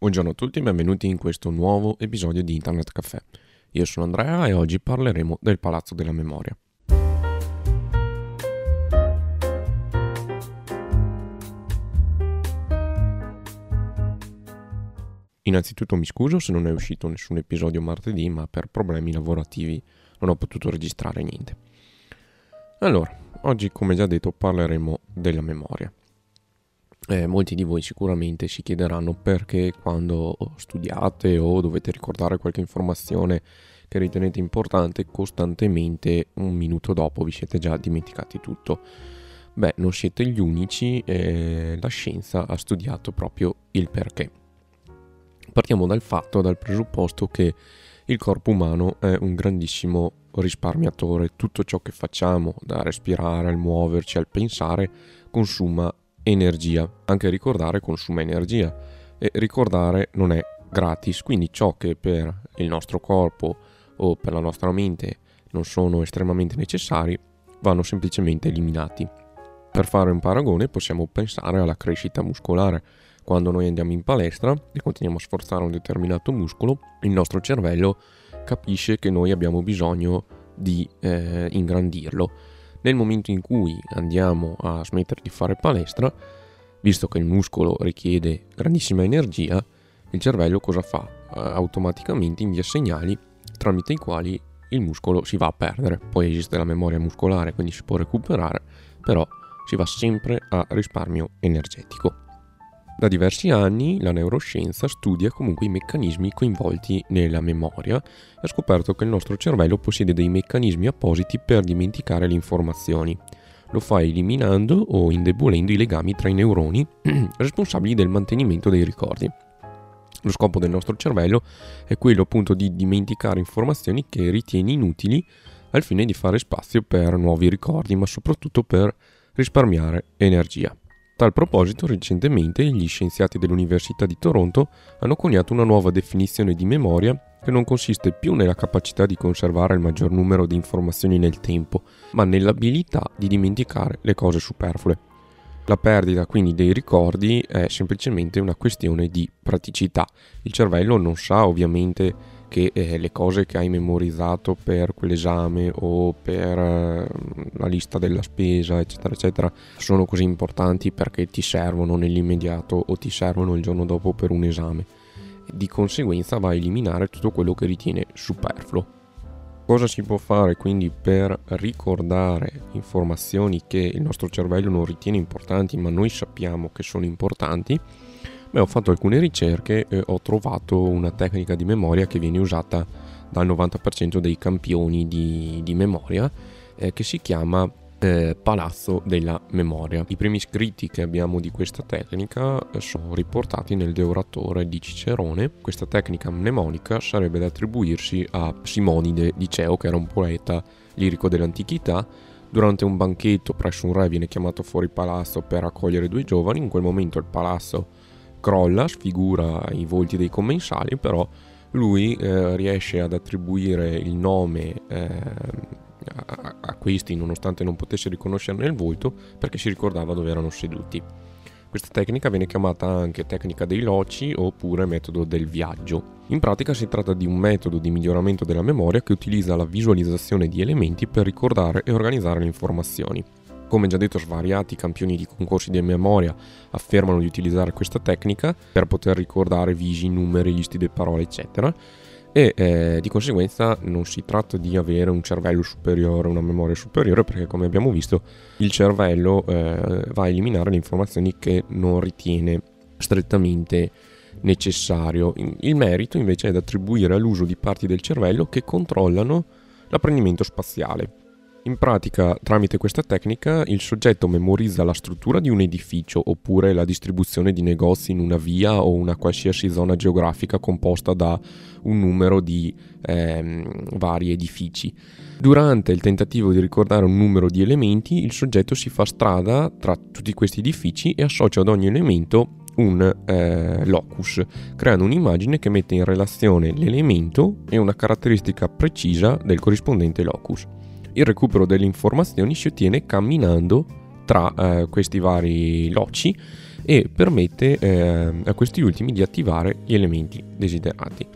Buongiorno a tutti e benvenuti in questo nuovo episodio di Internet Caffè. Io sono Andrea e oggi parleremo del Palazzo della Memoria. Innanzitutto mi scuso se non è uscito nessun episodio martedì, ma per problemi lavorativi non ho potuto registrare niente. Allora, oggi come già detto parleremo della memoria. Eh, molti di voi sicuramente si chiederanno perché quando studiate o dovete ricordare qualche informazione che ritenete importante, costantemente un minuto dopo vi siete già dimenticati tutto. Beh, non siete gli unici, eh, la scienza ha studiato proprio il perché. Partiamo dal fatto, dal presupposto che il corpo umano è un grandissimo risparmiatore, tutto ciò che facciamo, da respirare al muoverci al pensare, consuma energia. Anche ricordare consuma energia e ricordare non è gratis, quindi ciò che per il nostro corpo o per la nostra mente non sono estremamente necessari vanno semplicemente eliminati. Per fare un paragone possiamo pensare alla crescita muscolare. Quando noi andiamo in palestra e continuiamo a sforzare un determinato muscolo, il nostro cervello capisce che noi abbiamo bisogno di eh, ingrandirlo nel momento in cui andiamo a smettere di fare palestra, visto che il muscolo richiede grandissima energia, il cervello cosa fa? Automaticamente invia segnali tramite i quali il muscolo si va a perdere. Poi esiste la memoria muscolare, quindi si può recuperare, però si va sempre a risparmio energetico. Da diversi anni la neuroscienza studia comunque i meccanismi coinvolti nella memoria e ha scoperto che il nostro cervello possiede dei meccanismi appositi per dimenticare le informazioni. Lo fa eliminando o indebolendo i legami tra i neuroni responsabili del mantenimento dei ricordi. Lo scopo del nostro cervello è quello appunto di dimenticare informazioni che ritiene inutili al fine di fare spazio per nuovi ricordi, ma soprattutto per risparmiare energia tal proposito, recentemente gli scienziati dell'Università di Toronto hanno coniato una nuova definizione di memoria che non consiste più nella capacità di conservare il maggior numero di informazioni nel tempo, ma nell'abilità di dimenticare le cose superflue. La perdita quindi dei ricordi è semplicemente una questione di praticità. Il cervello non sa ovviamente che eh, le cose che hai memorizzato per quell'esame o per eh, la lista della spesa, eccetera, eccetera, sono così importanti perché ti servono nell'immediato o ti servono il giorno dopo per un esame. Di conseguenza va a eliminare tutto quello che ritiene superfluo. Cosa si può fare quindi per ricordare informazioni che il nostro cervello non ritiene importanti ma noi sappiamo che sono importanti? Beh, ho fatto alcune ricerche e ho trovato una tecnica di memoria che viene usata dal 90% dei campioni di, di memoria eh, che si chiama eh, Palazzo della Memoria. I primi scritti che abbiamo di questa tecnica eh, sono riportati nel De Oratore di Cicerone. Questa tecnica mnemonica sarebbe da attribuirsi a Simonide di Ceo, che era un poeta lirico dell'antichità. Durante un banchetto presso un re viene chiamato fuori palazzo per accogliere due giovani. In quel momento il palazzo crolla, sfigura i volti dei commensali, però lui eh, riesce ad attribuire il nome eh, a, a, questi nonostante non potesse riconoscerne il volto perché si ricordava dove erano seduti. Questa tecnica viene chiamata anche tecnica dei loci oppure metodo del viaggio. In pratica si tratta di un metodo di miglioramento della memoria che utilizza la visualizzazione di elementi per ricordare e organizzare le informazioni. Come già detto, svariati campioni di concorsi di memoria affermano di utilizzare questa tecnica per poter ricordare visi, numeri, listi di parole, eccetera. E eh, di conseguenza non si tratta di avere un cervello superiore, una memoria superiore, perché come abbiamo visto il cervello eh, va a eliminare le informazioni che non ritiene strettamente necessario. Il merito invece è da attribuire all'uso di parti del cervello che controllano l'apprendimento spaziale. In pratica, tramite questa tecnica, il soggetto memorizza la struttura di un edificio oppure la distribuzione di negozi in una via o una qualsiasi zona geografica composta da un numero di ehm, vari edifici. Durante il tentativo di ricordare un numero di elementi, il soggetto si fa strada tra tutti questi edifici e associa ad ogni elemento un eh, locus, creando un'immagine che mette in relazione l'elemento e una caratteristica precisa del corrispondente locus il recupero delle informazioni si ottiene camminando tra eh, questi vari loci e permette eh, a questi ultimi di attivare gli elementi desiderati.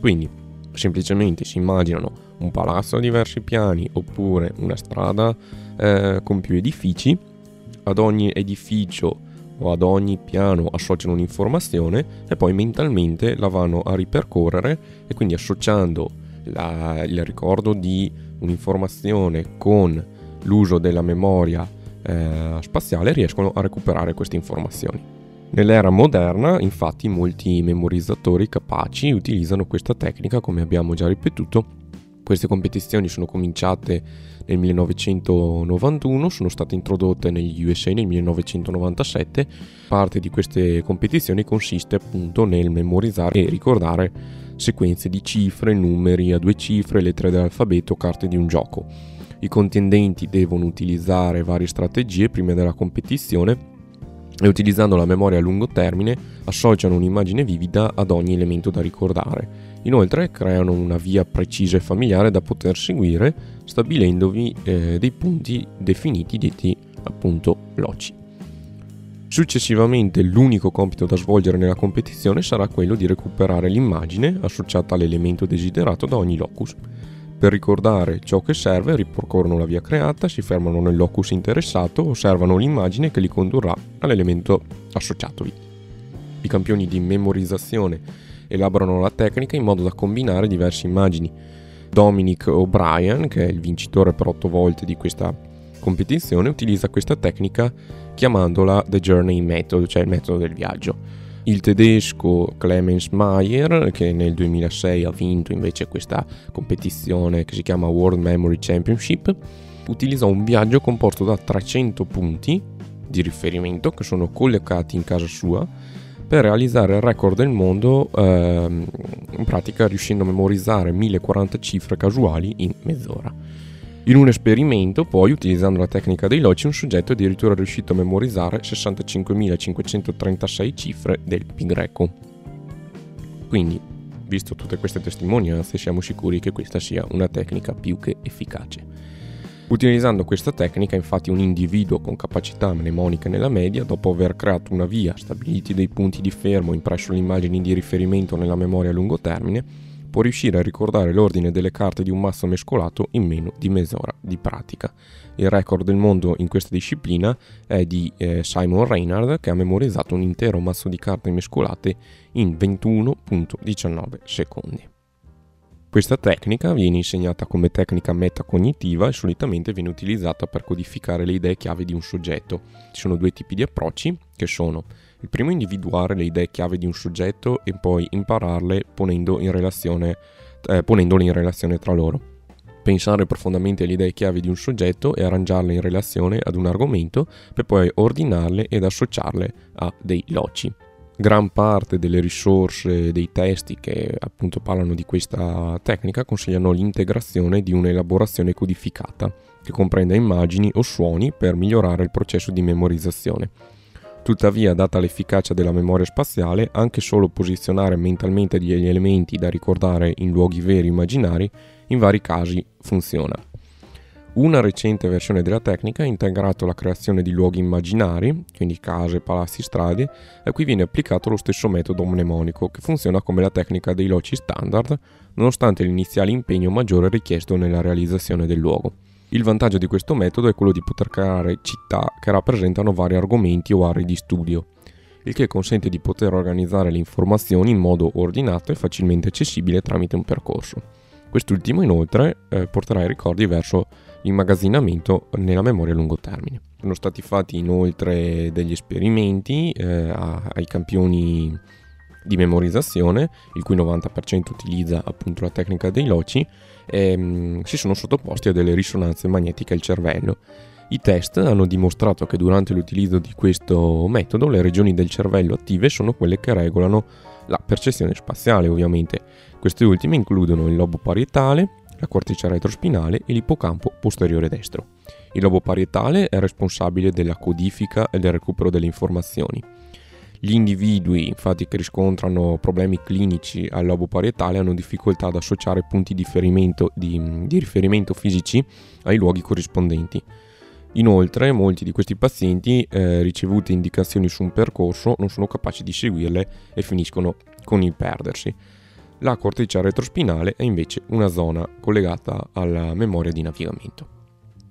Quindi semplicemente si immaginano un palazzo a diversi piani oppure una strada eh, con più edifici, ad ogni edificio o ad ogni piano associano un'informazione e poi mentalmente la vanno a ripercorrere e quindi associando la, il ricordo di un'informazione con l'uso della memoria eh, spaziale riescono a recuperare queste informazioni. Nell'era moderna, infatti, molti memorizzatori capaci utilizzano questa tecnica, come abbiamo già ripetuto. Queste competizioni sono cominciate nel 1991, sono state introdotte negli USA nel 1997. Parte di queste competizioni consiste appunto nel memorizzare e ricordare sequenze di cifre, numeri a due cifre, lettere dell'alfabeto, carte di un gioco. I contendenti devono utilizzare varie strategie prima della competizione e utilizzando la memoria a lungo termine associano un'immagine vivida ad ogni elemento da ricordare. Inoltre creano una via precisa e familiare da poter seguire stabilendovi eh, dei punti definiti detti appunto loci. Successivamente l'unico compito da svolgere nella competizione sarà quello di recuperare l'immagine associata all'elemento desiderato da ogni locus. Per ricordare ciò che serve ripercorrono la via creata, si fermano nel locus interessato, osservano l'immagine che li condurrà all'elemento associatovi. I campioni di memorizzazione elaborano la tecnica in modo da combinare diverse immagini. Dominic O'Brien, che è il vincitore per 8 volte di questa competizione, utilizza questa tecnica chiamandola The Journey Method, cioè il metodo del viaggio il tedesco Clemens Mayer, che nel 2006 ha vinto invece questa competizione che si chiama World Memory Championship, utilizzò un viaggio composto da 300 punti di riferimento che sono collocati in casa sua per realizzare il record del mondo ehm, in pratica riuscendo a memorizzare 1040 cifre casuali in mezz'ora. In un esperimento, poi, utilizzando la tecnica dei loci, un soggetto è addirittura riuscito a memorizzare 65.536 cifre del pi greco. Quindi, visto tutte queste testimonianze, siamo sicuri che questa sia una tecnica più che efficace. Utilizzando questa tecnica, infatti, un individuo con capacità mnemoniche nella media, dopo aver creato una via, stabiliti dei punti di fermo, impresso le immagini di riferimento nella memoria a lungo termine, può riuscire a ricordare l'ordine delle carte di un mazzo mescolato in meno di mezz'ora di pratica. Il record del mondo in questa disciplina è di eh, Simon Reynard che ha memorizzato un intero mazzo di carte mescolate in 21.19 secondi. Questa tecnica viene insegnata come tecnica metacognitiva e solitamente viene utilizzata per codificare le idee chiave di un soggetto. Ci sono due tipi di approcci che sono il primo individuare le idee chiave di un soggetto e poi impararle ponendo in relazione, eh, ponendole in relazione tra loro. Pensare profondamente alle idee chiave di un soggetto e arrangiarle in relazione ad un argomento per poi ordinarle ed associarle a dei loci. Gran parte delle risorse dei testi che appunto parlano di questa tecnica consigliano l'integrazione di un'elaborazione codificata che comprenda immagini o suoni per migliorare il processo di memorizzazione. Tuttavia, data l'efficacia della memoria spaziale, anche solo posizionare mentalmente degli elementi da ricordare in luoghi veri immaginari, in vari casi funziona. Una recente versione della tecnica ha integrato la creazione di luoghi immaginari, quindi case, palazzi, strade, a cui viene applicato lo stesso metodo mnemonico, che funziona come la tecnica dei loci standard, nonostante l'iniziale impegno maggiore richiesto nella realizzazione del luogo. Il vantaggio di questo metodo è quello di poter creare città che rappresentano vari argomenti o aree di studio, il che consente di poter organizzare le informazioni in modo ordinato e facilmente accessibile tramite un percorso. Quest'ultimo inoltre eh, porterà i ricordi verso l'immagazzinamento nella memoria a lungo termine. Sono stati fatti inoltre degli esperimenti eh, ai campioni di memorizzazione, il cui 90% utilizza appunto la tecnica dei loci, ehm, si sono sottoposti a delle risonanze magnetiche al cervello. I test hanno dimostrato che durante l'utilizzo di questo metodo le regioni del cervello attive sono quelle che regolano la percezione spaziale, ovviamente. Queste ultime includono il lobo parietale, la corteccia retrospinale e l'ippocampo posteriore destro. Il lobo parietale è responsabile della codifica e del recupero delle informazioni. Gli individui, infatti, che riscontrano problemi clinici al lobo parietale hanno difficoltà ad associare punti di, di, di riferimento fisici ai luoghi corrispondenti. Inoltre, molti di questi pazienti, eh, ricevute indicazioni su un percorso, non sono capaci di seguirle e finiscono con il perdersi. La corteccia retrospinale è invece una zona collegata alla memoria di navigamento.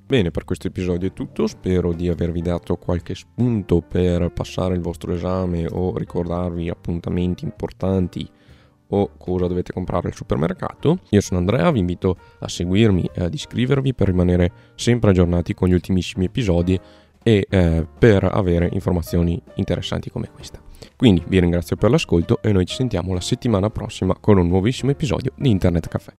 Bene, per questo episodio è tutto, spero di avervi dato qualche spunto per passare il vostro esame o ricordarvi appuntamenti importanti o cosa dovete comprare al supermercato. Io sono Andrea, vi invito a seguirmi e ad iscrivervi per rimanere sempre aggiornati con gli ultimissimi episodi e eh, per avere informazioni interessanti come questa. Quindi vi ringrazio per l'ascolto e noi ci sentiamo la settimana prossima con un nuovissimo episodio di Internet Caffè.